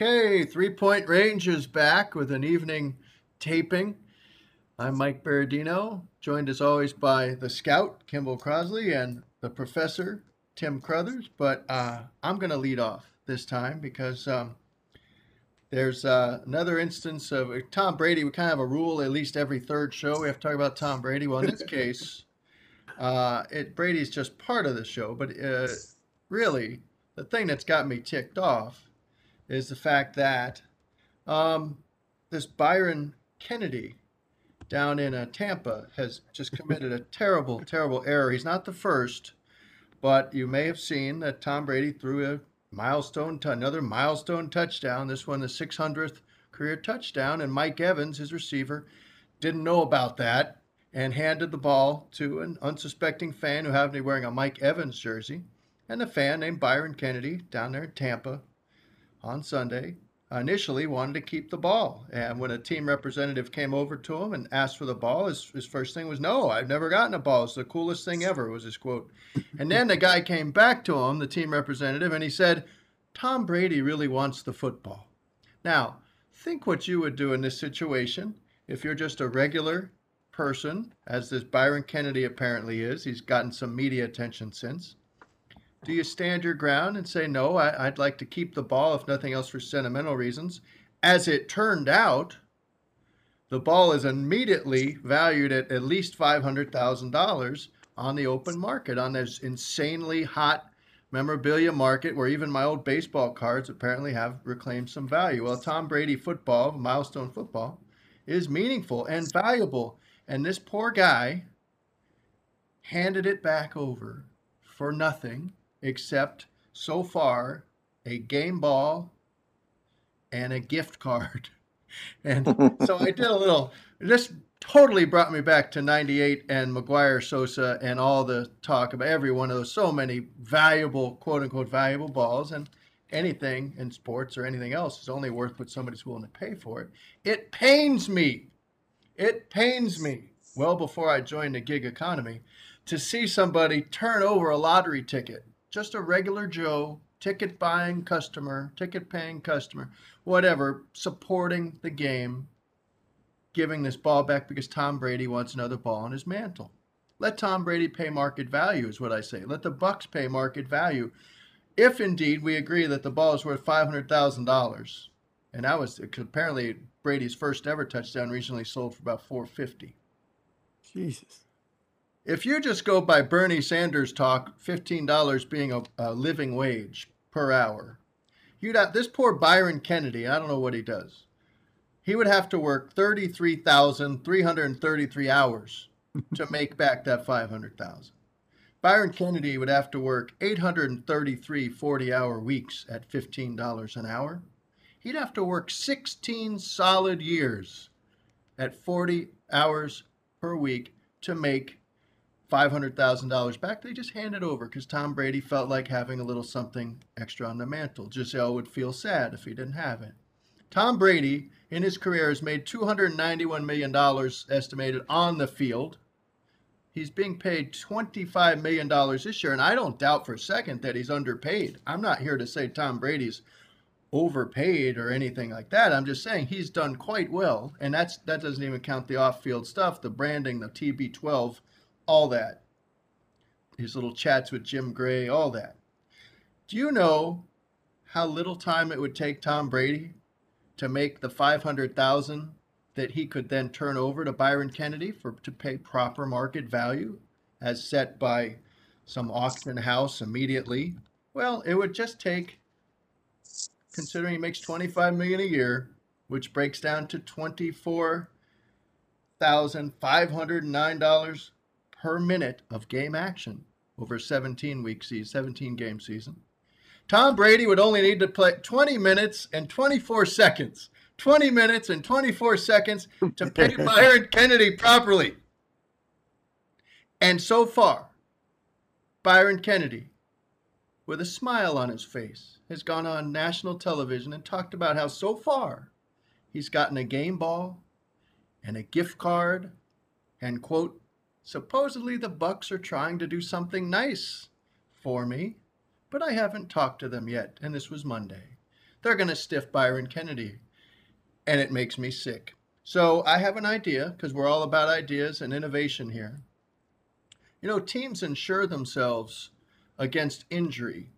Okay, Three Point Range is back with an evening taping. I'm Mike Berardino, joined as always by the scout, Kimball Crosley, and the professor, Tim Crothers. But uh, I'm going to lead off this time because um, there's uh, another instance of uh, Tom Brady. We kind of have a rule at least every third show we have to talk about Tom Brady. Well, in this case, uh, it Brady's just part of the show, but uh, really, the thing that's got me ticked off is the fact that um, this Byron Kennedy down in uh, Tampa has just committed a terrible, terrible error. He's not the first, but you may have seen that Tom Brady threw a milestone, another milestone touchdown. This one, the 600th career touchdown, and Mike Evans, his receiver, didn't know about that and handed the ball to an unsuspecting fan who happened to be wearing a Mike Evans jersey. And the fan named Byron Kennedy down there in Tampa on Sunday initially wanted to keep the ball. And when a team representative came over to him and asked for the ball, his, his first thing was, No, I've never gotten a ball. It's the coolest thing ever, was his quote. And then the guy came back to him, the team representative, and he said, Tom Brady really wants the football. Now, think what you would do in this situation if you're just a regular person, as this Byron Kennedy apparently is. He's gotten some media attention since. Do you stand your ground and say, no, I, would like to keep the ball, if nothing else for sentimental reasons? As it turned out, the ball is immediately valued at at least $500,000 on the open market, on this insanely hot memorabilia market where even my old baseball cards apparently have reclaimed some value. Well, Tom Brady football, milestone football, is meaningful and valuable. And this poor guy handed it back over for nothing except so far a game ball and a gift card. And so I did a little, this totally brought me back to 98 and McGwire Sosa and all the talk about every one of those, so many valuable, quote unquote, valuable balls. And anything in sports or anything else is only worth what somebody's willing to pay for it. It pains me. It pains me well before I joined the gig economy to see somebody turn over a lottery ticket just a regular Joe, ticket buying customer, ticket paying customer, whatever, supporting the game, giving this ball back because Tom Brady wants another ball on his mantle. Let Tom Brady pay market value, is what I say. Let the Bucs pay market value. If indeed we agree that the ball is worth five hundred thousand dollars, and that was apparently Brady's first ever touchdown recently sold for about four fifty. Jesus. If you just go by Bernie Sanders talk, $15 being a, a living wage per hour, you'd have this poor Byron Kennedy, I don't know what he does. He would have to work 33,333 hours to make back that 500,000. Byron Kennedy would have to work 833 40 hour weeks at $15 an hour. He'd have to work 16 solid years at 40 hours per week to make $500,000 back. They just handed over because Tom Brady felt like having a little something extra on the mantle. Gisele would feel sad if he didn't have it. Tom Brady, in his career, has made $291 million estimated on the field. He's being paid $25 million this year, and I don't doubt for a second that he's underpaid. I'm not here to say Tom Brady's overpaid or anything like that. I'm just saying he's done quite well, and that's that doesn't even count the off-field stuff, the branding, the TB12 all that. His little chats with Jim Gray, all that. Do you know how little time it would take Tom Brady to make the 500,000 that he could then turn over to Byron Kennedy for to pay proper market value as set by some auction house immediately? Well, it would just take considering he makes 25 million a year, which breaks down to $24,509 per minute of game action over 17 week season, 17 game season. Tom Brady would only need to play 20 minutes and 24 seconds. 20 minutes and 24 seconds to pay Byron Kennedy properly. And so far, Byron Kennedy, with a smile on his face, has gone on national television and talked about how so far he's gotten a game ball and a gift card and, quote, Supposedly the Bucs are trying to do something nice for me, but I haven't talked to them yet, and this was Monday. they're going to stiff Byron Kennedy. And it makes me sick. So I have an idea because we're all about ideas and innovation here. You know, teams insure themselves against injury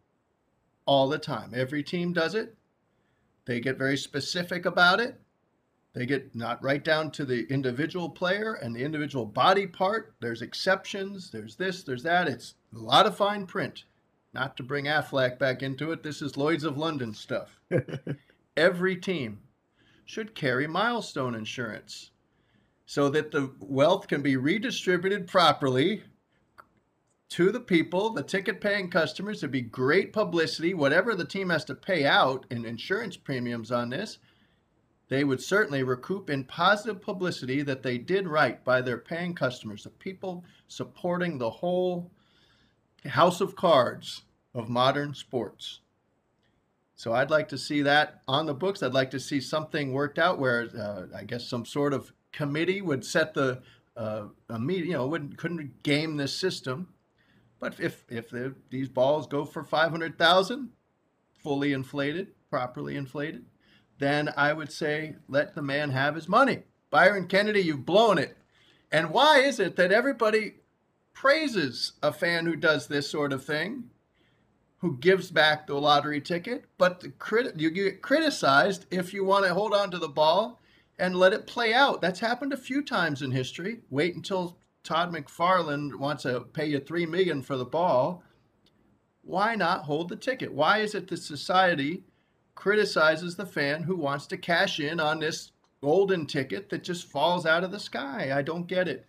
all the time. Every team does it. They get very specific about it. They get not right down to the individual player and the individual body part. There's exceptions. There's this, there's that. It's a lot of fine print. Not to bring Aflac back into it, this is Lloyd's of London stuff. Every team should carry milestone insurance so that the wealth can be redistributed properly to the people, the ticket paying customers. It'd be great publicity. Whatever the team has to pay out in insurance premiums on this, they would certainly recoup in positive publicity that they did right by their paying customers, the people supporting the whole house of cards of modern sports. So I'd like to see that on the books. I'd like to see something worked out where uh, I guess some sort of committee would set the uh, a meet, you know, wouldn't couldn't game this system but if if the, these balls go for five hundred thousand, fully inflated, properly inflated, then I would say let the man have his money. Byron Kennedy, you've blown it. And why is it that everybody praises a fan who does this sort of thing, who gives back the lottery ticket, but crit- you get criticized if you want to hold on to the ball and let it play out. That's happened a few times in history. Wait until Todd McFarlane wants to pay you three million for the ball, why not hold the ticket? Why is it that society criticizes the fan who wants to cash in on this golden ticket that just falls out of the sky? I don't get it.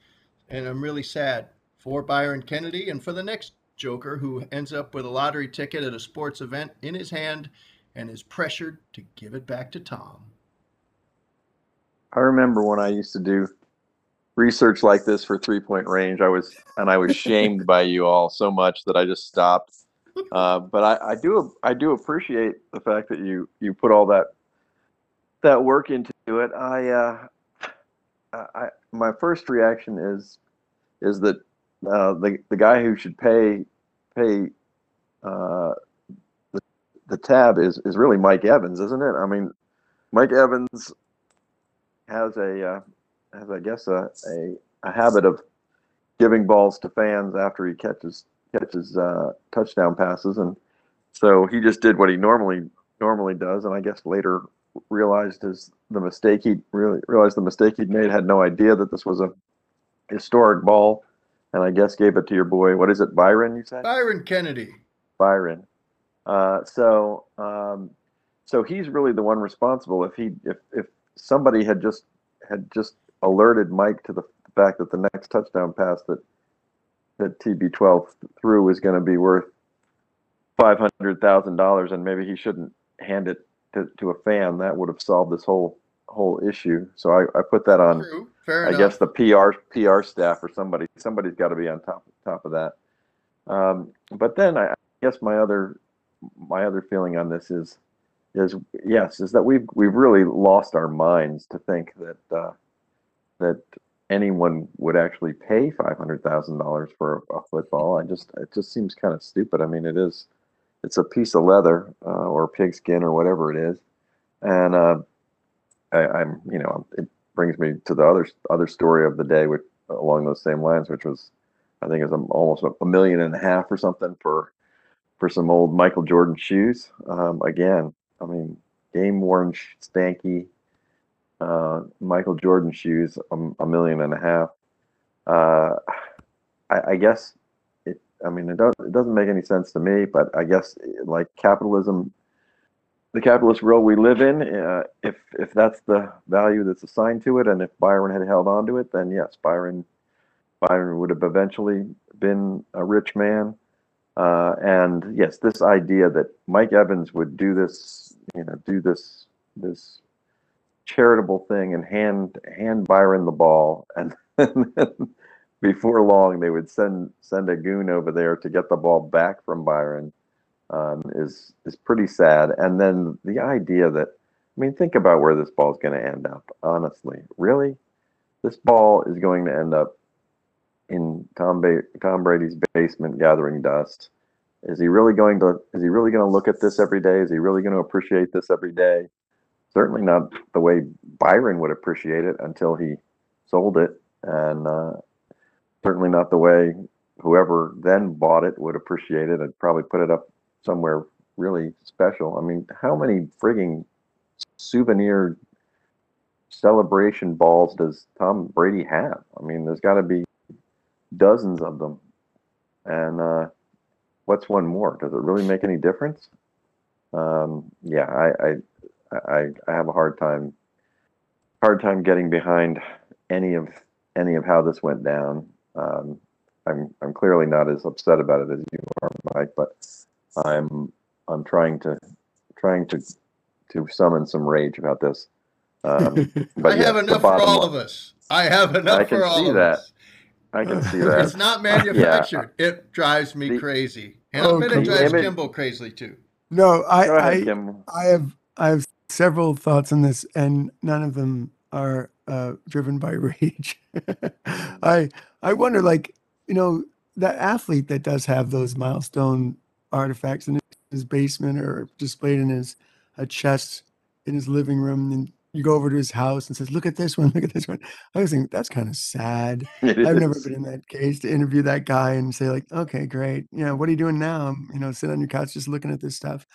And I'm really sad for Byron Kennedy and for the next joker who ends up with a lottery ticket at a sports event in his hand and is pressured to give it back to Tom. I remember when I used to do research like this for three point range. I was and I was shamed by you all so much that I just stopped. Uh, but I, I do I do appreciate the fact that you you put all that that work into it. I uh, I my first reaction is is that uh, the the guy who should pay pay uh, the the tab is is really Mike Evans, isn't it? I mean, Mike Evans has a uh, has, I guess, a, a, a habit of giving balls to fans after he catches catches uh, touchdown passes, and so he just did what he normally normally does, and I guess later realized his the mistake he really realized the mistake he'd made. Had no idea that this was a historic ball, and I guess gave it to your boy. What is it, Byron? You said Byron Kennedy. Byron. Uh, so um, so he's really the one responsible. If he if if somebody had just had just alerted Mike to the fact that the next touchdown pass that that TB12 threw was going to be worth five hundred thousand dollars, and maybe he shouldn't hand it to, to a fan. That would have solved this whole whole issue. So I, I put that on. True. Fair I enough. guess the PR PR staff or somebody somebody's got to be on top top of that. Um, but then I, I guess my other my other feeling on this is is yes is that we've we've really lost our minds to think that uh, that anyone would actually pay five hundred thousand dollars for a, football. I just it just seems kind of stupid. I mean, it is it's a piece of leather uh, or pigskin or whatever it is, and uh, I, am you know it brings me to the other other story of the day, which along those same lines, which was I think was almost a million and a half or something for for some old Michael Jordan shoes. Um, again, I mean, game worn, stanky uh, Michael Jordan shoes a, a, million and a half. Uh, I, I, guess it. I mean, it, does, it doesn't make any sense to me. But I guess like capitalism, the capitalist world we live in, uh, if if that's the value that's assigned to it, and if Byron had held on to it, then yes, Byron Byron would have eventually been a rich man. Uh, and yes, this idea that Mike Evans would do this, you know, do this this charitable thing and hand hand Byron the ball, and then before long they would send send a goon over there to get the ball back from Byron. Um, is is pretty sad. And then the idea that I mean, think about where this ball is going to end up. Honestly, really, this ball is going to end up in Tom ba- Tom Brady's basement gathering dust. is he really going to is he really going to look at this every day? Is he really going to appreciate this every day? Certainly not the way Byron would appreciate it until he sold it, and uh, certainly not the way whoever then bought it would appreciate it and probably put it up somewhere really special. I mean, how many frigging souvenir celebration balls does Tom Brady have? I mean, there's got to be dozens of them. And uh, what's one more? Does it really make any difference? Um, yeah, I, I, I, I have a hard time, hard time getting behind any of any of how this went down. Um, I'm I'm clearly not as upset about it as you are, Mike, but I'm I'm trying to trying to to summon some rage about this. Um, but I yeah, have enough for all line- of us. I have enough I can for all see of that. us. I can see that. It's that. not manufactured. It drives me The- crazy. And Oh, I bet it drives on. Kimball crazy too. No, I, ahead, I, Kim. I have, I have several thoughts on this, and none of them are uh, driven by rage. I, I wonder, like, you know, that athlete that does have those milestone artifacts in his basement or displayed in his a chest in his living room, and you go over to his house and says, "Look at this one, look at this one." I was thinking that's kind of sad. It I've never been in that case to interview that guy and say like, okay, great. You know, what are you doing now? You know, sit on your couch just looking at this stuff.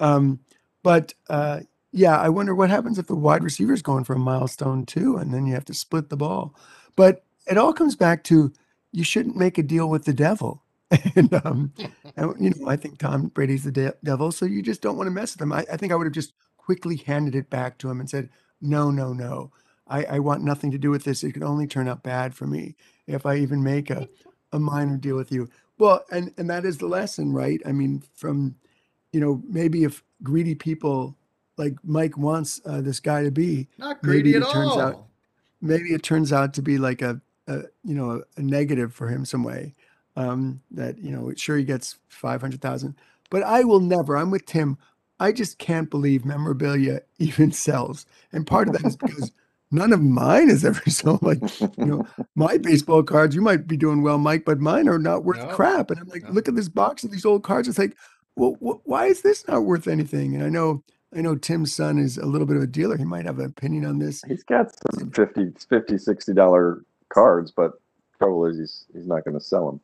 Um, but uh, yeah, I wonder what happens if the wide receiver's going for a milestone too, and then you have to split the ball. But it all comes back to you shouldn't make a deal with the devil. and, um, and you know, I think Tom Brady's the de- devil, so you just don't want to mess with him. I, I think I would have just quickly handed it back to him and said, no, no, no. I, I want nothing to do with this. It could only turn out bad for me if I even make a, a minor deal with you. Well, and and that is the lesson, right? I mean, from you know, maybe if greedy people like Mike wants uh, this guy to be, Not Maybe it at turns all. out- maybe it turns out to be like a, a you know a, negative for him some way. Um, that you know, sure he gets five hundred thousand, but I will never. I'm with Tim. I just can't believe memorabilia even sells, and part of that is because none of mine has ever sold. Like you know, my baseball cards, you might be doing well, Mike, but mine are not worth No. crap. And I'm like, No. look at this box of these old cards. It's like, well, wh- why is this not worth anything? And I know, I know Tim's son is a little bit of a dealer. He might have an opinion on this. He's got some 50 50 60 dollar cards, but trouble is he's he's not going to sell them.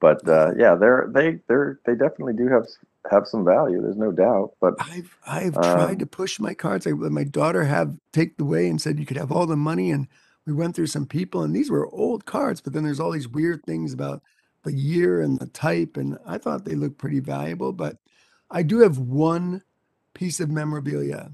But uh, yeah, they're they they're they definitely do have have some value. There's no doubt. But I've I've Um, tried to push my cards. I let my daughter have take the way and said you could have all the money. And we went through some people, and these were old cards. But then there's all these weird things about the year and the type, and I thought they looked pretty valuable. But I do have one piece of memorabilia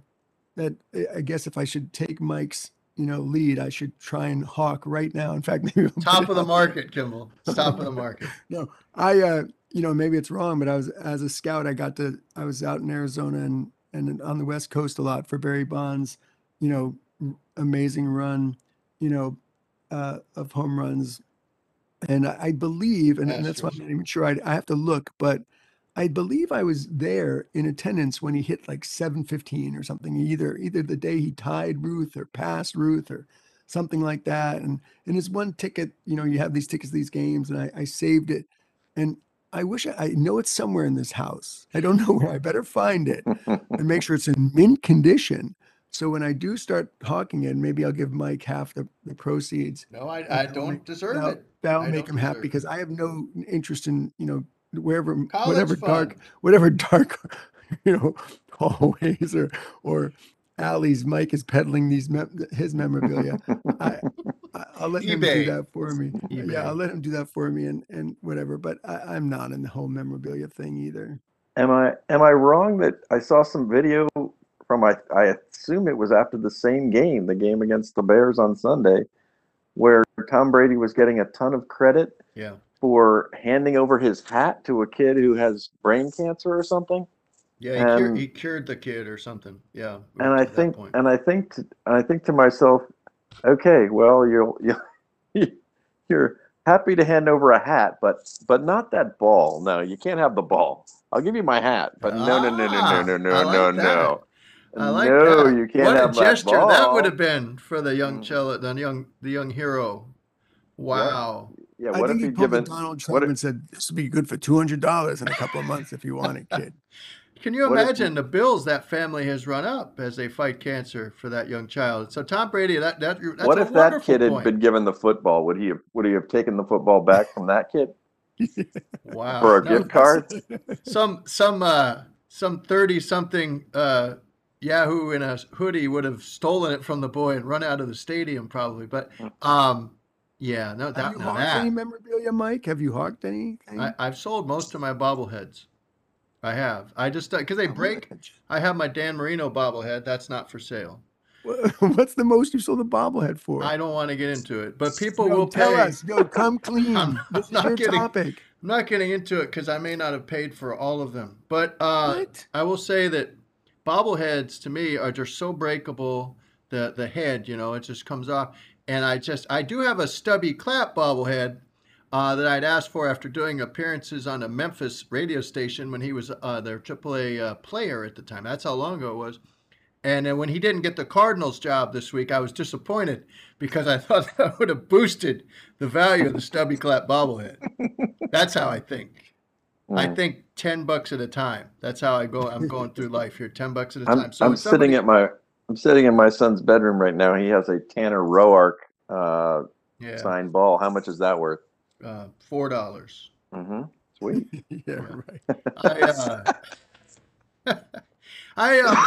that I- guess if I should take Mike's you know lead, I should try and hawk right now. In fact, maybe I'll Top of the market, Kimball. Top of the market. No, I, uh, you know, maybe it's wrong, but I was as a scout, I got to, I was out in Arizona and and on the West Coast a lot for Barry Bonds, you know, amazing run, you know, uh, of home runs, and I, I believe, and, and that's why I'm not even sure. I, I have to look, but I believe I was there in attendance when he hit like 715 or something. Either either the day he tied Ruth or passed Ruth or something like that. And and it's one ticket, you know, you have these tickets, these games, and I, I saved it. And I wish I, I know it's somewhere in this house. I don't know where. I better find it and make sure it's in mint condition. So when I do start hawking it, maybe I'll give Mike half the, the proceeds. No, I, I don't make- deserve That'll, it. that'll I make him happy because I have no interest in, you know, wherever, College whatever fund. dark, whatever dark, you know, hallways or, or alleys Mike is peddling these, mem- his memorabilia. I, I, I'll let him do that for me. eBay. Yeah, I'll let him do that for me and, and whatever. But I, I'm not in the whole memorabilia thing either. am I am I wrong that I saw some video from I I assume it was after the same game, the game against the Bears on Sunday, where Tom Brady was getting a ton of credit Yeah. For handing over his hat to a kid who has brain cancer or something. Yeah. He, cured, Um, he cured the kid or something. Yeah. and I think, point. and I think, to, and I think to myself, okay, well, you're you're, you're happy to hand over a hat, but but not that ball. No, you can't have the ball. I'll give you my hat, but no, no, no, no, Ah, no, no, no, like no, that. no. I like no, that. you can't what have a gesture that, that, would have been for the young Mm. cello, the young, the young hero. Wow. yeah, I what if think he he pulled the given? Donald Trump if- and said, "This would be good for two hundred dollars in a couple of months if you want it, kid." Can you What if- imagine the bills that family has run up as they fight cancer for that young child? So Tom Brady, that that that's what a if that wonderful kid had point. been given the football? Would he have? Would he have taken the football back from that kid wow for a No, gift card? some some uh some 30 something uh yahoo in a hoodie would have stolen it from the boy and run out of the stadium probably but um yeah no Have that, you no, that. any memorabilia, Mike? Have you hawked anything? I, i've sold most of my bobbleheads i have i just because they Oh, break i have my dan marino bobblehead that's not for sale at. What's the most you sold a bobblehead for? i don't want to get into it but people will tell pay us. No, come clean. I'm- this is not your kidding. topic. I'm not getting into it because I may not have paid for all of them. But uh, What? I will say that bobbleheads to me are just so breakable. The the head, you know, it just comes off. And I just I do have a Stubby Clapp bobblehead uh, that I'd asked for after doing appearances on a Memphis radio station when he was uh, their AAA uh, player at the time. That's how long ago it was. And then when he didn't get the Cardinals job this week, I was disappointed because I thought that would have boosted the value of the Stubby Clapp bobblehead. That's how I think. I Mm. think ten bucks at a time. That's how I go. I'm going through life here. Ten bucks at a I'm, time. So I'm sitting at my I'm sitting in my son's bedroom right now. He has a Tanner Roark uh, yeah, signed ball. How much is that worth? uh, four dollars. Mm-hmm. Sweet. yeah, right. I, uh, I, uh,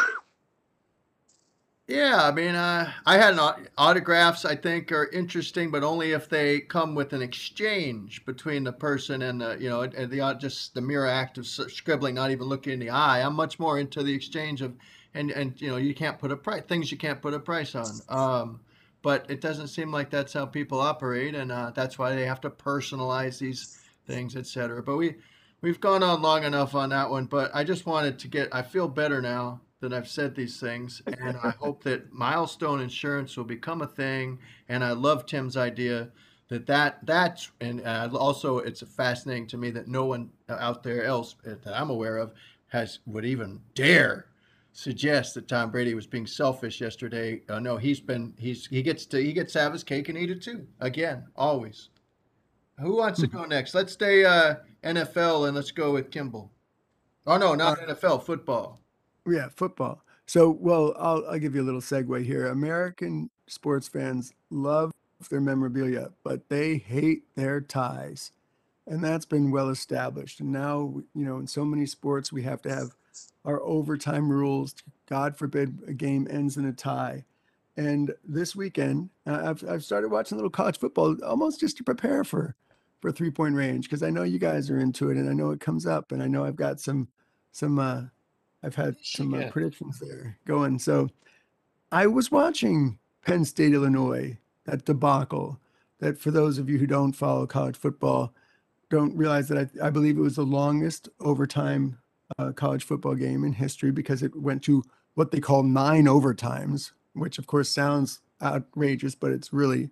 yeah, I mean, uh, I had an autographs. I think are interesting, but only if they come with an exchange between the person and the, you know, and the uh, just the mere act of scribbling, not even looking in the eye. I'm much more into the exchange of, and and you know, you can't put a price things you can't put a price on. Um, but it doesn't seem like that's how people operate, and uh, that's why they have to personalize these things, etc. But we we've gone on long enough on that one. But I just wanted to get. I feel better now that I've said these things, and I hope that milestone insurance will become a thing. And I love Tim's idea that that that's and uh, also it's fascinating to me that no one out there else that I'm aware of has would even dare suggest that Tom Brady was being selfish yesterday. Uh, no, he's been he's he gets to he gets to have his cake and eat it too. Again, always. Who wants to go next? Let's stay uh, NFL and let's go with Kimball. Oh no, not NFL football. Yeah, football. So, well, I'll I'll give you a little segue here. American sports fans love their memorabilia, but they hate their ties. And that's been well established. And now, you know, in so many sports, we have to have our overtime rules. God forbid a game ends in a tie. And this weekend, uh, I've, I've started watching a little college football almost just to prepare for for three point range because I know you guys are into it and I know it comes up and I know I've got some some uh, I've had some uh, predictions there going. So I was watching Penn State, Illinois, that debacle. That for those of you who don't follow college football, don't realize that I, I believe it was the longest overtime uh, college football game in history because it went to what they call nine overtimes, which of course sounds outrageous, but it's really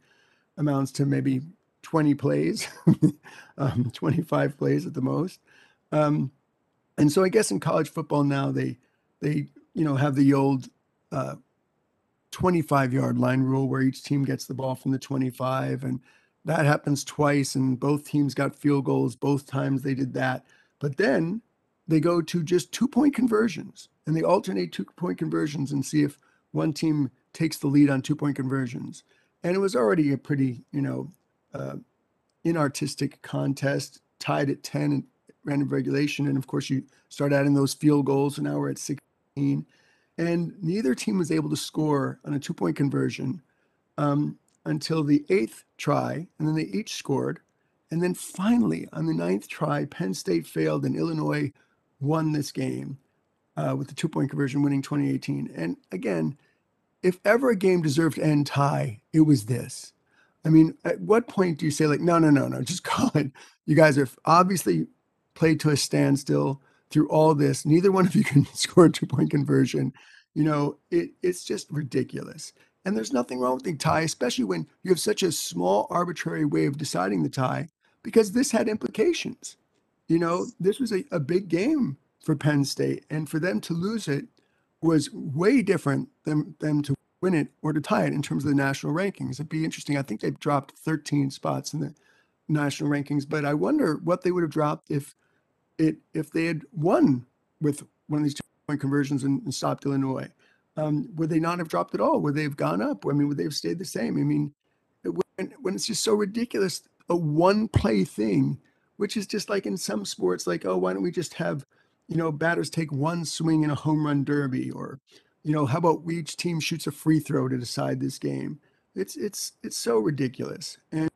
amounts to maybe 20 plays, um, 25 plays at the most. Um, and so I guess in college football now they they you know have the old uh, 25 yard line rule where each team gets the ball from the 25 and that happens twice and both teams got field goals both times they did that but then they go to just two point conversions and they alternate two point conversions and see if one team takes the lead on two point conversions and it was already a pretty you know uh, inartistic contest tied at 10 in random regulation and of course you start adding those field goals and now we're at 16 and neither team was able to score on a two point conversion um, until the eighth try, and then they each scored. And then finally, on the ninth try, Penn State failed, and Illinois won this game uh, with the two point conversion, winning 2018. And again, if ever a game deserved to end tie, it was this. I mean, at what point do you say, like, no, no, no, no, just call it? You guys are obviously played to a standstill through all this. Neither one of you can score a two point conversion. You know, it, it's just ridiculous. And there's nothing wrong with the tie, especially when you have such a small, arbitrary way of deciding the tie, because this had implications. You know, this was a, a big game for Penn State, and for them to lose it was way different than them to win it or to tie it in terms of the national rankings. It'd be interesting. I think they've dropped 13 spots in the national rankings, but I wonder what they would have dropped if it if they had won with one of these two point conversions and, and stopped Illinois. Um, would they not have dropped at all? Would they have gone up? I mean, would they have stayed the same? I mean, when, when it's just so ridiculous, a one play thing, which is just like in some sports, like, oh, why don't we just have, you know, batters take one swing in a home run derby or, you know, how about each team shoots a free throw to decide this game? It's it's it's so ridiculous. And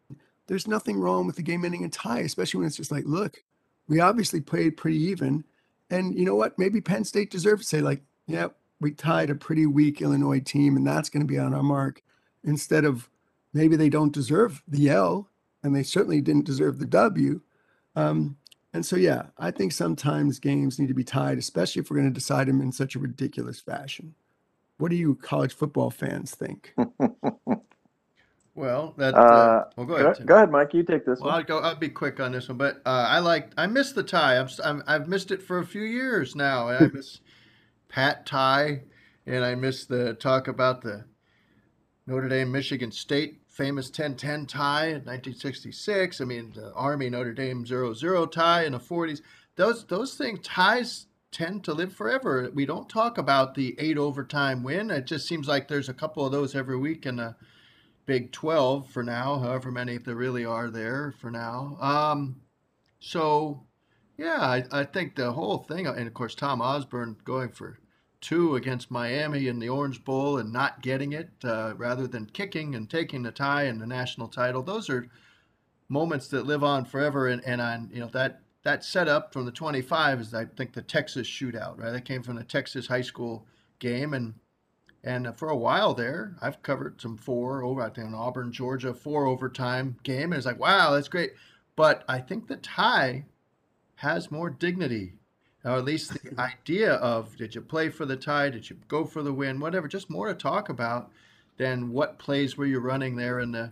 there's nothing wrong with the game ending in tie, especially when it's just like, look, we obviously played pretty even. And you know what? Maybe Penn State deserves to say, like, yeah, we tied a pretty weak Illinois team, and that's going to be on our mark. Instead of maybe they don't deserve the L, and they certainly didn't deserve the W. Um, and so, yeah, I think sometimes games need to be tied, especially if we're going to decide them in such a ridiculous fashion. What do you college football fans think? Well, that. Uh, Uh, well, go go, ahead. ahead, Tim. go ahead, Mike. You take this Well, one. I'll go. I'll be quick on this one, but uh, I like. I missed the tie. I'm, s- I'm. I've missed it for a few years now. I miss Pat tie, and I miss the talk about the Notre Dame Michigan State famous 10-10 tie in 1966. I mean, the Army Notre Dame 0-0 tie in the 40s. Those those things ties tend to live forever. We don't talk about the eight overtime win. It just seems like there's a couple of those every week in the Big 12 for now, however many there really are there for now. Um, so, yeah, I, I think the whole thing, and of course, Tom Osborne going for two against Miami in the Orange Bowl and not getting it uh, rather than kicking and taking the tie and the national title, those are moments that live on forever. And, and on, you know, that, that setup from the 25 is, I think, the Texas shootout, right? That came from the Texas high school game. And and for a while there, I've covered some four over, I think, in Auburn, Georgia, four overtime game. And it's like, wow, that's great. But I think the tie has more dignity, or at least the idea of did you play for the tie? Did you go for the win? Whatever, just more to talk about than what plays were you running there in the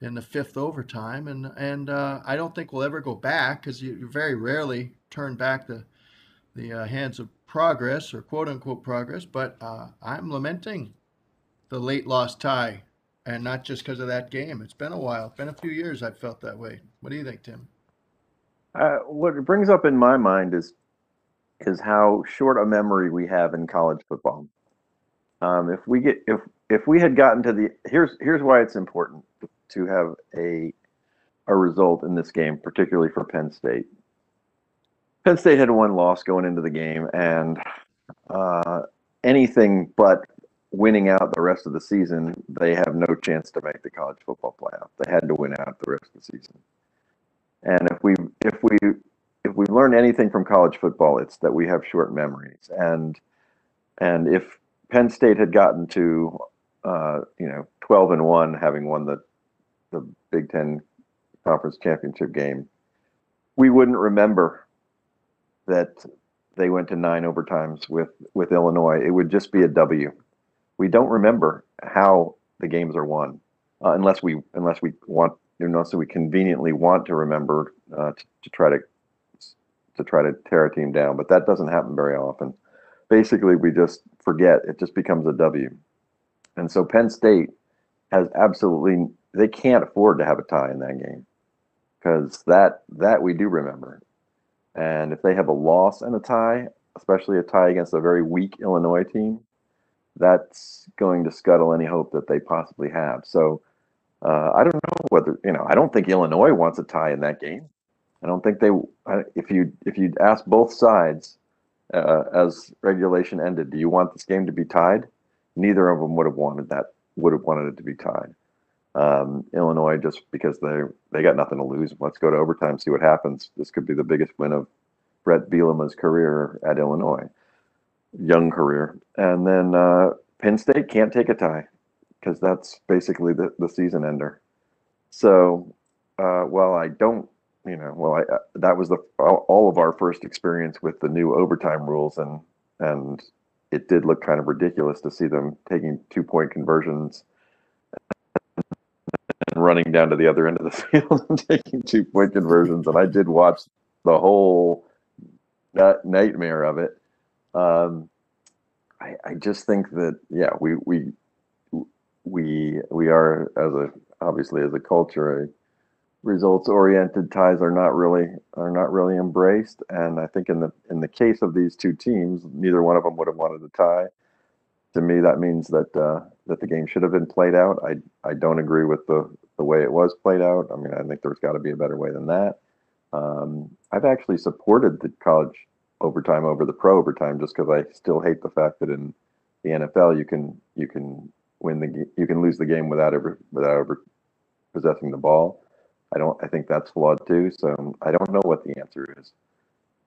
in the fifth overtime. And and uh, I don't think we'll ever go back because you, you very rarely turn back the the uh, hands of progress or quote unquote progress, but uh, I'm lamenting the late lost tie, and not just because of that game. It's been a while. It's been a few years I've felt that way. What do you think, Tim? Uh, what it brings up in my mind is is how short a memory we have in college football. Um, if we get if if we had gotten to the here's here's why it's important to have a a result in this game, particularly for Penn State. Penn State had one loss going into the game, and uh, anything but winning out the rest of the season, they have no chance to make the college football playoff. They had to win out the rest of the season. And if we if we if we learn anything from college football, it's that we have short memories. And and if Penn State had gotten to uh, you know twelve and one, having won the the Big Ten conference championship game, we wouldn't remember that they went to nine overtimes with with Illinois. It would just be a W. We don't remember how the games are won uh, unless we unless we want unless we conveniently want to remember uh, to, to try to to try to tear a team down. But that doesn't happen very often. Basically, we just forget. It just becomes a W. And so Penn State has absolutely they can't afford to have a tie in that game because that that we do remember. And if they have a loss and a tie, especially a tie against a very weak Illinois team, that's going to scuttle any hope that they possibly have. So uh, I don't know whether you know. I don't think Illinois wants a tie in that game. I don't think they. If you if you'd ask both sides uh, as regulation ended, do you want this game to be tied? Neither of them would have wanted that. Would have wanted it to be tied. Um, Illinois just because they they got nothing to lose. Let's go to overtime, see what happens. This could be the biggest win of Bret Bielema's career at Illinois, young career. And then uh, Penn State can't take a tie because that's basically the, the season ender. So, uh, well, I don't, you know, well, I, uh, that was the all, of our first experience with the new overtime rules, and and it did look kind of ridiculous to see them taking two point conversions and running down to the other end of the field and taking two point conversions. And I did watch the whole nightmare of it. Um, I, I just think that yeah, we we we we are as a obviously as a culture results oriented ties are not really are not really embraced. And i think in the in the case of these two teams neither one of them would have wanted to tie. To me that means that uh, that the game should have been played out. I i don't agree with the the way it was played out. I mean i think there's got to be a better way than that. Um, i've actually supported the college overtime over the pro overtime just because i still hate the fact that in the nfl you can you can win the you can lose the game without ever without ever possessing the ball I don't. I think that's flawed too. So I don't know what the answer is.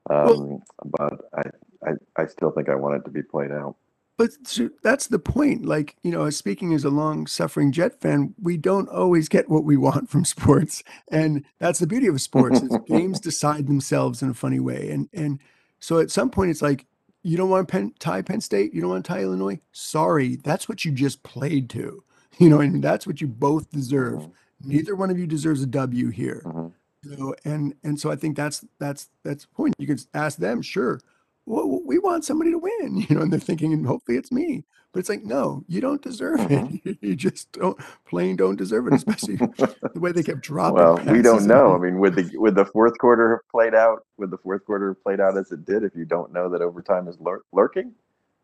Um, well, but I, I, I still think I want it to be played out. But so that's the point. Like you know, speaking as a long-suffering Jet fan, we don't always get what we want from sports, and that's the beauty of sports. is games decide themselves in a funny way, and and so at some point it's like you don't want to Penn, tie Penn State, you don't want to tie Illinois. Sorry, that's what you just played to. You know, and that's what you both deserve. Mm-hmm neither one of you deserves a W here. Mm-hmm. So, and and so I think that's that's that's the point. You can ask them, sure. Well, we want somebody to win, you know, and they're thinking, and hopefully it's me. But it's like, no, you don't deserve mm-hmm. it. You just don't plain don't deserve it, especially the way they kept dropping. Well, we don't know. I mean, with the with the fourth quarter have played out, with the fourth quarter played out as it did, if you don't know that overtime is lur- lurking,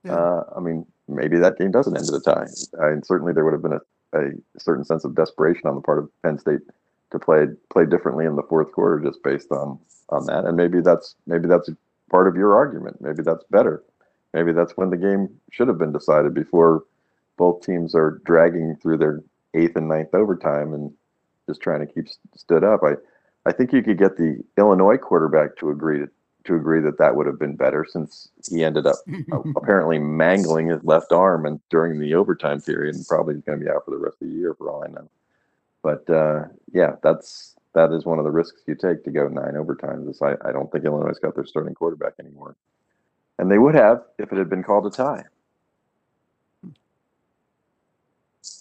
yeah. uh, I mean, maybe that game doesn't end in a tie. I mean, certainly there would have been a a certain sense of desperation on the part of Penn State to play play differently in the fourth quarter just based on on that. And maybe that's maybe that's part of your argument. Maybe that's better. Maybe that's when the game should have been decided before both teams are dragging through their eighth and ninth overtime and just trying to keep stood up. I I think you could get the Illinois quarterback to agree to to agree that that would have been better since he ended up apparently mangling his left arm and during the overtime period and probably going to be out for the rest of the year for all I know. But uh, yeah, that's that is one of the risks you take to go nine overtimes. Is I, I don't think Illinois got their starting quarterback anymore, and they would have if it had been called a tie.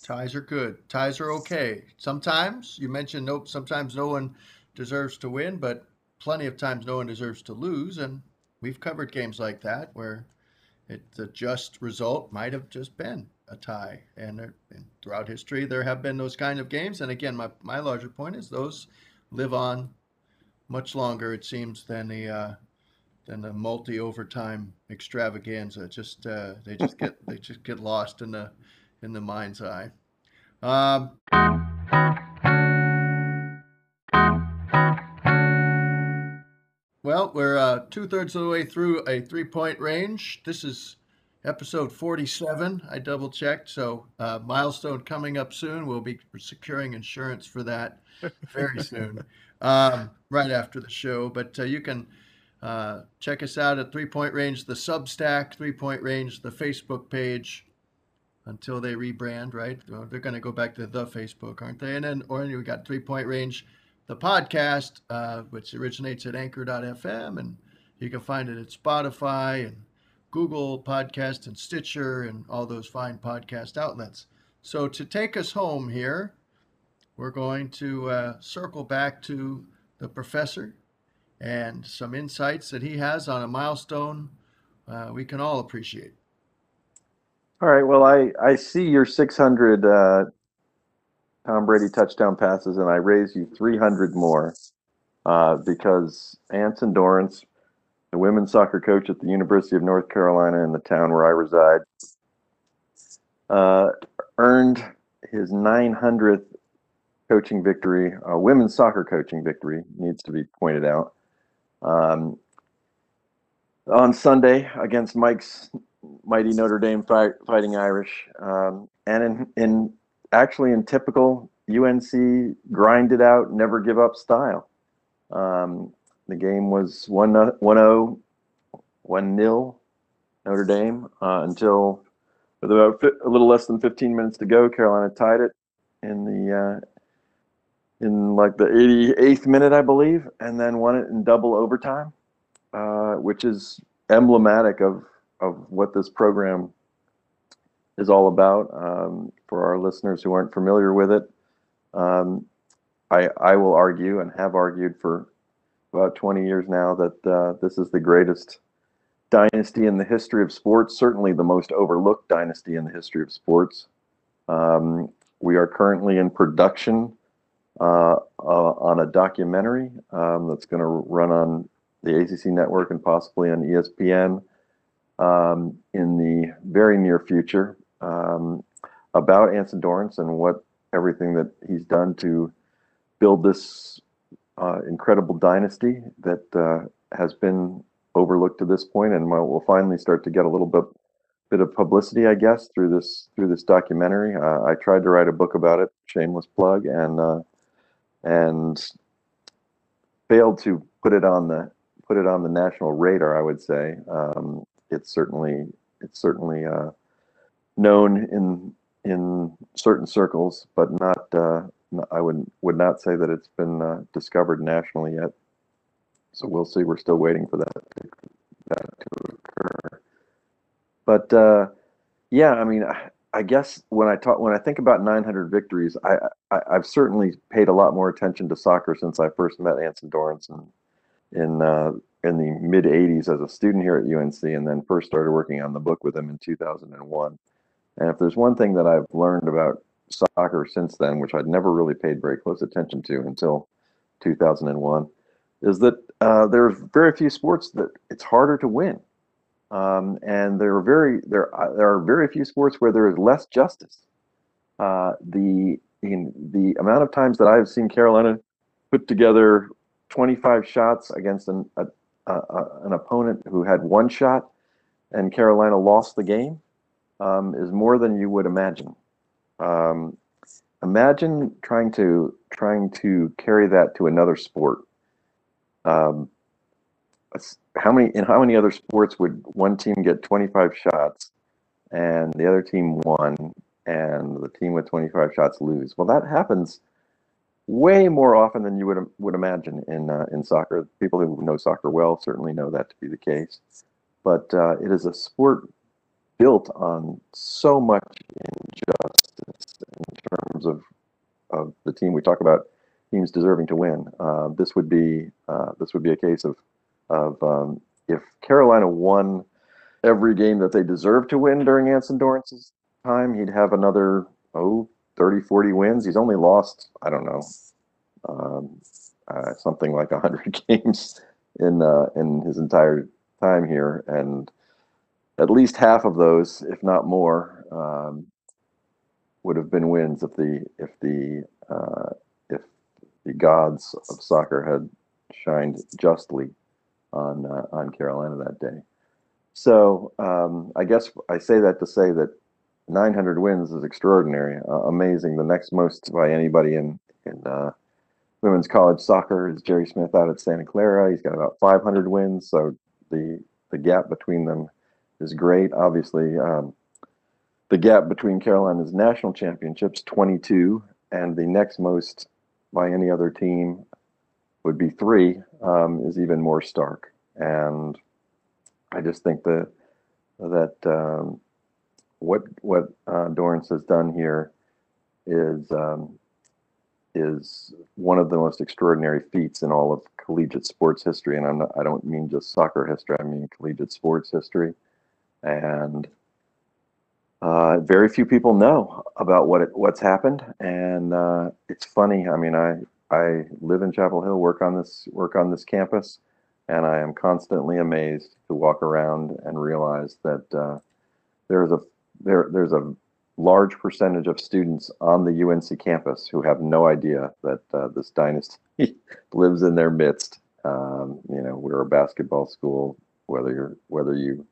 Ties are good. Ties are okay. Sometimes you mentioned nope. Sometimes no one deserves to win, but plenty of times no one deserves to lose, and we've covered games like that where it, the just result might have just been a tie. And, there, and, throughout history, there have been those kind of games. And again, my, my larger point is those live on much longer, it seems, than the uh, than the multi overtime extravaganza. Just uh, they just get they just get lost in the in the mind's eye. Um, Well, we're uh, two thirds of the way through a three point range. This is episode 47. I double checked. So, uh, milestone coming up soon. We'll be securing insurance for that very soon, um, right after the show. But uh, you can uh, check us out at Three Point Range, the Substack, Three Point Range, the Facebook page until they rebrand, right? They're going to go back to the Facebook, aren't they? And then, or we got Three Point Range the podcast, uh, which originates at anchor.fm, and you can find it at Spotify and Google Podcast and Stitcher and all those fine podcast outlets. So, to take us home here, we're going to uh, circle back to the professor and some insights that he has on a milestone uh, we can all appreciate. All right. Well, I, I see your 600 uh, Tom Brady touchdown passes, and I raise you 300 more uh, because Anson Dorrance, the women's soccer coach at the University of North Carolina in the town where I reside, uh, earned his 900th coaching victory, a women's soccer coaching victory, needs to be pointed out. Um, on Sunday against Mike's mighty Notre Dame fight, Fighting Irish, um, and in, in actually in typical UNC grind it out, never give up style. Um, the game was 1 0, 1 0 Notre Dame uh, until with about a little less than 15 minutes to go. Carolina tied it in the uh, in like the 88th minute, I believe, and then won it in double overtime, uh, which is emblematic of of what this program is all about. Um, for our listeners who aren't familiar with it, um, I, I will argue and have argued for about 20 years now that uh, this is the greatest dynasty in the history of sports, certainly the most overlooked dynasty in the history of sports. Um, we are currently in production uh, uh, on a documentary um, that's going to run on the ACC network and possibly on ESPN um, in the very near future um, about Anson Dorrance and what everything that he's done to build this uh, incredible dynasty that uh, has been overlooked to this point, and will finally start to get a little bit bit of publicity, I guess, through this through this documentary. Uh, I tried to write a book about it, shameless plug, and uh, and failed to put it on the put it on the national radar. I would say um, it's certainly it's certainly uh, known in in certain circles, but not. Uh, I would would not say that it's been uh, discovered nationally yet. So we'll see. We're still waiting for that to, that to occur. But uh, yeah, I mean, I, I guess when I talk when I think about 900 victories, I, I I've certainly paid a lot more attention to soccer since I first met Anson Dorrance in uh, in the mid 80s as a student here at UNC, and then first started working on the book with him in 2001. And if there's one thing that I've learned about soccer since then, which I'd never really paid very close attention to until 2001, is that uh, are very few sports that it's harder to win, um, and there are very there uh, there are very few sports where there is less justice. Uh, the in the amount of times that I've seen Carolina put together 25 shots against an a, a- an opponent who had one shot, and Carolina lost the game, um, is more than you would imagine. Um, imagine trying to trying to carry that to another sport. Um, how many in how many other sports would one team get 25 shots and the other team won and the team with 25 shots lose? Well, that happens way more often than you would would imagine in uh, in soccer. People who know soccer well certainly know that to be the case. But uh, it is a sport built on so much injustice in terms of of the team we talk about teams deserving to win. Uh, this would be uh, this would be a case of of um, if Carolina won every game that they deserved to win during Anson Dorrance's time, he'd have another oh 30, 40 wins. He's only lost I don't know um, uh, something like 100 games in uh, in his entire time here, and at least half of those, if not more, um, would have been wins if the if the uh, if the gods of soccer had shined justly on uh, on Carolina that day. So um, I guess I say that to say that 900 wins is extraordinary, uh, amazing. The next most by anybody in in uh, women's college soccer is Jerry Smith out at Santa Clara. He's got about 500 wins, so the the gap between them is great. Obviously, um, the gap between Carolina's national championships, 22, and the next most by any other team would be three, um, is even more stark. And I just think that that um, what what uh, Dorrance has done here is um, is one of the most extraordinary feats in all of collegiate sports history. And I'm not, I don't mean just soccer history. I mean collegiate sports history. And uh, very few people know about what it, what's happened, and uh, it's funny. I mean, I I live in Chapel Hill, work on this work on this campus, and I am constantly amazed to walk around and realize that uh, there's a there there's a large percentage of students on the UNC campus who have no idea that uh, this dynasty lives in their midst. Um, you know, we're a basketball school, whether you're whether you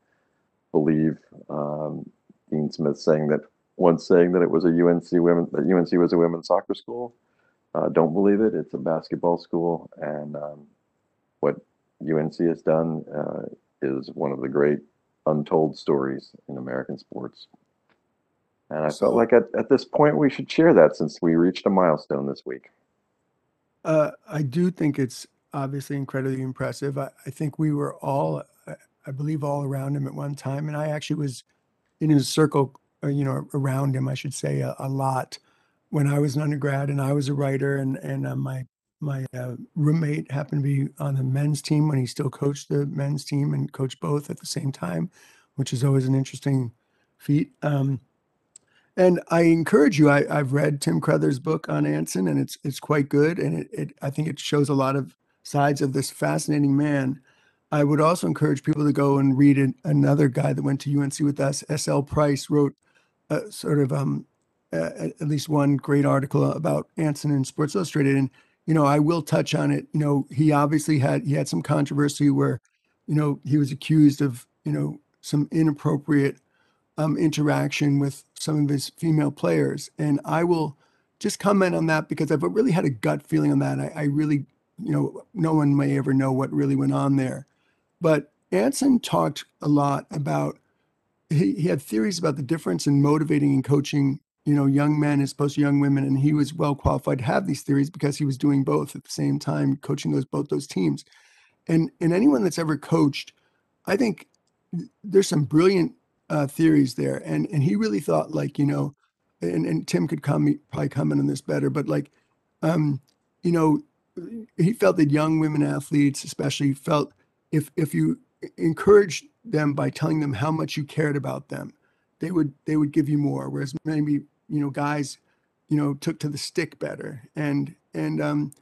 believe um, Dean Smith saying that once saying that it was a UNC women that UNC was a women's soccer school. Uh, don't believe it. It's a basketball school, and um, what UNC has done uh, is one of the great untold stories in American sports. And I So- felt like at, at this point we should share that since we reached a milestone this week. Uh, I do think it's obviously incredibly impressive. I, I think we were all, I, believe, all around him at one time, and I actually was in his circle, uh, you know, around him, I should say, a, a lot when I was an undergrad, and I was a writer, and and uh, my my uh, roommate happened to be on the men's team when he still coached the men's team and coached both at the same time, which is always an interesting feat. Um, And I encourage you. I, I've read Tim Crothers' book on Anson, and it's it's quite good. And it, it I think it shows a lot of sides of this fascinating man. I would also encourage people to go and read it, another guy that went to UNC with us. S.L. Price wrote a sort of um, uh, at least one great article about Anson in Sports Illustrated. And you know, I will touch on it. You know, he obviously had he had some controversy where, you know, he was accused of you know some inappropriate um, interaction with some of his female players. And I will just comment on that because I've really had a gut feeling on that. I, I really, you know, no one may ever know what really went on there. But Anson talked a lot about, he, he had theories about the difference in motivating and coaching, you know, young men as opposed to young women. And he was well qualified to have these theories because he was doing both at the same time, coaching those both those teams. And and anyone that's ever coached, I think there's some brilliant uh, theories there, and and he really thought like you know, and and Tim could come probably comment on this better, but like, um, you know, he felt that young women athletes, especially, felt if if you encouraged them by telling them how much you cared about them, they would they would give you more. Whereas maybe you know guys, you know, took to the stick better, and and um,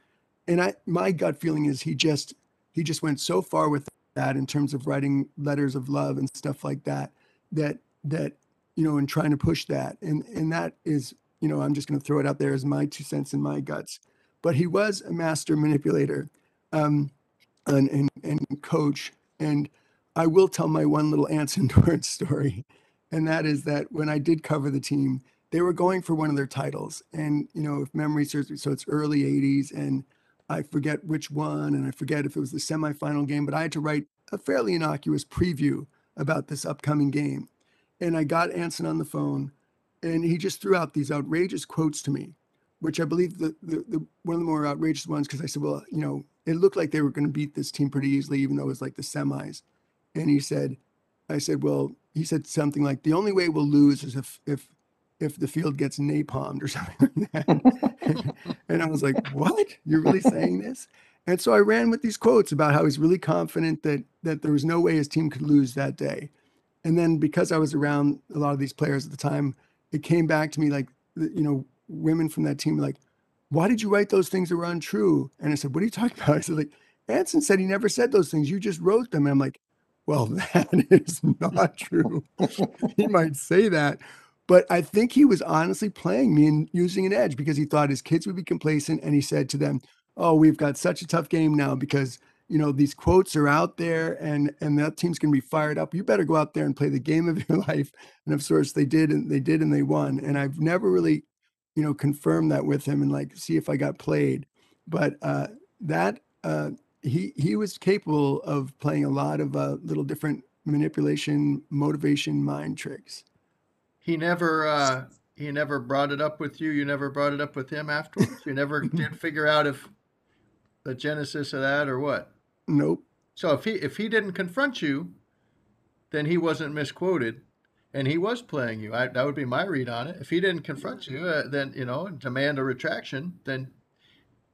and I my gut feeling is he just he just went so far with that in terms of writing letters of love and stuff like that that that you know and trying to push that and and that is you know i'm just going to throw it out there as my two cents and my guts but he was a master manipulator um and and, and coach and i will tell my one little Anson Dorrance story and that is that when i did cover the team they were going for one of their titles and you know if memory serves me so it's early 80s and i forget which one and i forget if it was the semifinal game but i had to write a fairly innocuous preview about this upcoming game. And I got Anson on the phone, and he just threw out these outrageous quotes to me, which I believe the, the, the one of the more outrageous ones because I said, well, you know, it looked like they were going to beat this team pretty easily, even though it was like the semis. And he said, I said, well, he said something like, the only way we'll lose is if if if the field gets napalmed or something like that. and I was like, what? You're really saying this? And so I ran with these quotes about how he's really confident that that there was no way his team could lose that day. And then because I was around a lot of these players at the time, it came back to me like you know, women from that team like, why did you write those things that were untrue? And I said, what are you talking about? I said, like, Anson said he never said those things. You just wrote them. And I'm like, well, that is not true. he might say that. But I think he was honestly playing me and using an edge because he thought his kids would be complacent. And he said to them, oh, we've got such a tough game now because you know these quotes are out there and and that team's going to be fired up you better go out there and play the game of your life and of course they did and they did and they won and i've never really you know confirm that with him and like see if i got played but uh that uh he he was capable of playing a lot of uh little different manipulation motivation mind tricks he never uh he never brought it up with you you never brought it up with him afterwards you never did figure out if the genesis of that or what? Nope. So if he if he didn't confront you, then he wasn't misquoted, and he was playing you. I, that would be my read on it. If he didn't confront you, uh, then you know demand a retraction, then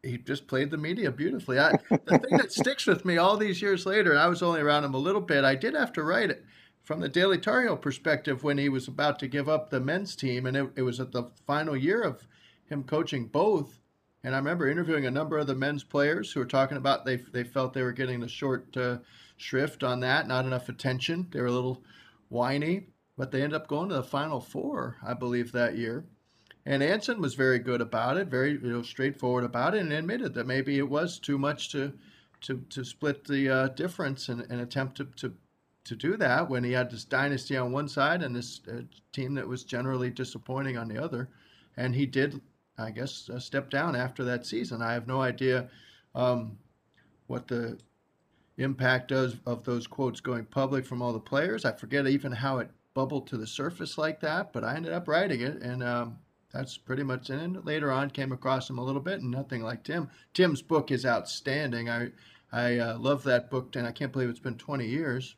he just played the media beautifully. I, the thing that sticks with me all these years later, and I was only around him a little bit, I did have to write it from the Daily Tar perspective when he was about to give up the men's team, and it, it was at the final year of him coaching both and I remember interviewing a number of the men's players who were talking about they, they felt they were getting the short uh, shrift on that, not enough attention. They were a little whiny, but they ended up going to the Final Four, I believe, that year. And Anson was very good about it, very you know, straightforward about it, and admitted that maybe it was too much to to, to split the uh, difference and, and attempt to, to to do that when he had this dynasty on one side and this uh, team that was generally disappointing on the other. And he did I guess, uh, step down after that season. I have no idea um, what the impact does of those quotes going public from all the players. I forget even how it bubbled to the surface like that, but I ended up writing it, and um, that's pretty much it. And later on, came across him a little bit, and nothing like Tim. Tim's book is outstanding. I I uh, love that book, and I can't believe it's been 20 years.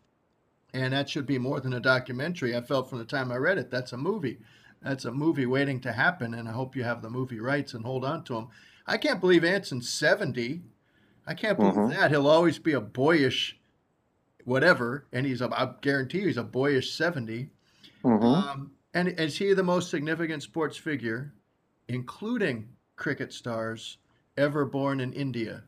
And that should be more than a documentary. I felt from the time I read it, that's a movie that's a movie waiting to happen, and I hope you have the movie rights and hold on to them. I can't believe Anson's 70. I can't believe mm-hmm. that. He'll always be a boyish whatever, and he's a, I guarantee he's a boyish 70. Mm-hmm. Um, And is he the most significant sports figure, including cricket stars, ever born in India?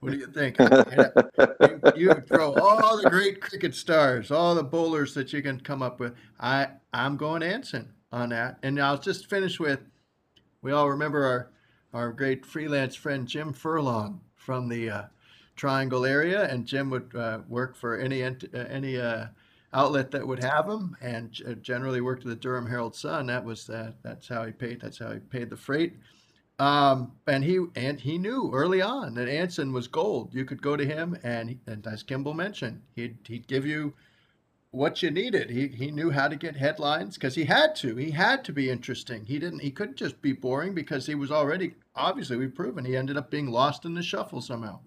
What do you think? you, you throw all the great cricket stars, all the bowlers that you can come up with. I I'm going Anson on that. And I'll just finish with we all remember our our great freelance friend Jim Furlong from the uh, Triangle area, and Jim would uh, work for any uh, any uh, outlet that would have him, and uh, generally worked at the Durham Herald Sun. That was that. That's how he paid. That's how he paid the freight. Um, and he and he knew early on that Anson was gold. You could go to him, and and as Kimball mentioned, he'd he'd give you what you needed. He he knew how to get headlines because he had to. He had to be interesting. He didn't. He couldn't just be boring because he was already obviously we've proven he ended up being lost in the shuffle somehow.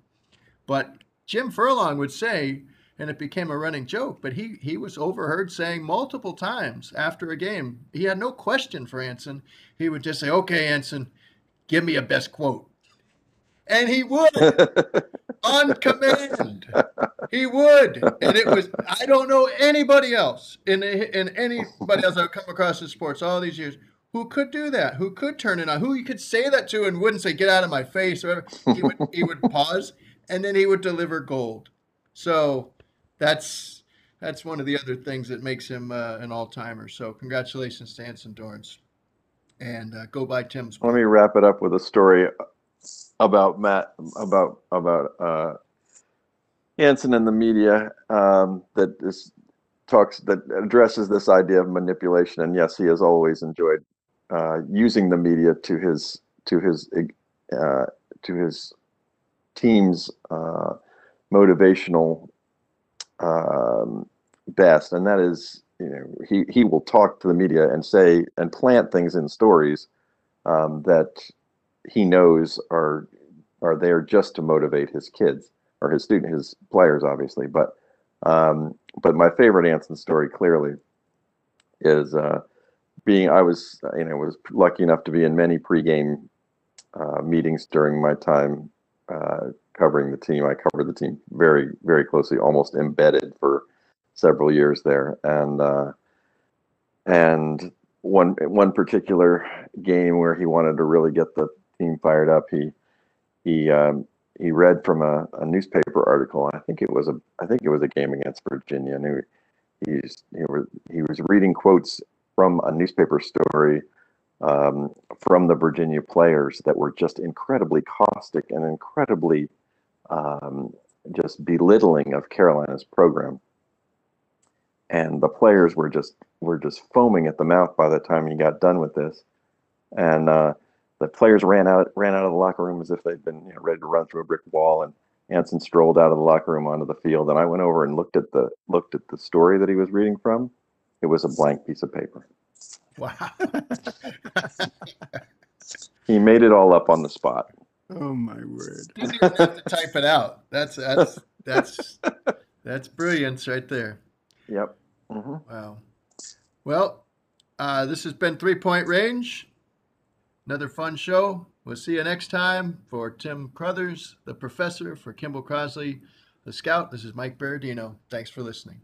But Jim Furlong would say, and it became a running joke, but he he was overheard saying multiple times after a game, he had no question for Anson. He would just say, "Okay, Anson, give me a best quote," and he would on command. He would, and it was. I don't know anybody else in in anybody else I've come across in sports all these years who could do that, who could turn it on, who you could say that to and wouldn't say "get out of my face" or whatever. He would he would pause and then he would deliver gold. So that's that's one of the other things that makes him uh, an all timer. So congratulations to Anson Dorrance, and uh, go by Tim's. Let me wrap it up with a story about Matt about about uh, Anson and the media um, that is talks that addresses this idea of manipulation. And yes, he has always enjoyed uh, using the media to his to his uh, to his team's uh, motivational um, best, and that is you know he he will talk to the media and say and plant things in stories um, that he knows are are there just to motivate his kids or his student his players obviously but um, but my favorite Anson story clearly is uh, being I was you know was lucky enough to be in many pregame uh, meetings during my time uh, covering the team I covered the team very very closely almost embedded for several years there and uh, and one one particular game where he wanted to really get the team fired up. He he um, he read from a, a newspaper article. I think it was a I think it was a game against Virginia, and he he was he was reading quotes from a newspaper story um, from the Virginia players that were just incredibly caustic and incredibly um, just belittling of Carolina's program. And the players were just were just foaming at the mouth by the time he got done with this. And uh, the players ran out ran out of the locker room as if they'd been you know, ready to run through a brick wall. And Anson strolled out of the locker room onto the field. And I went over and looked at the looked at the story that he was reading from. It was a blank piece of paper. Wow. He made it all up on the spot. Oh my word. Didn't even have to type it out. That's that's that's that's brilliance right there. Yep. hmm Wow. Well, uh, this has been Three Point Range. Another fun show. We'll see you next time. For Tim Crothers, the professor, for Kimball Crosley, the scout, this is Mike Berardino. Thanks for listening.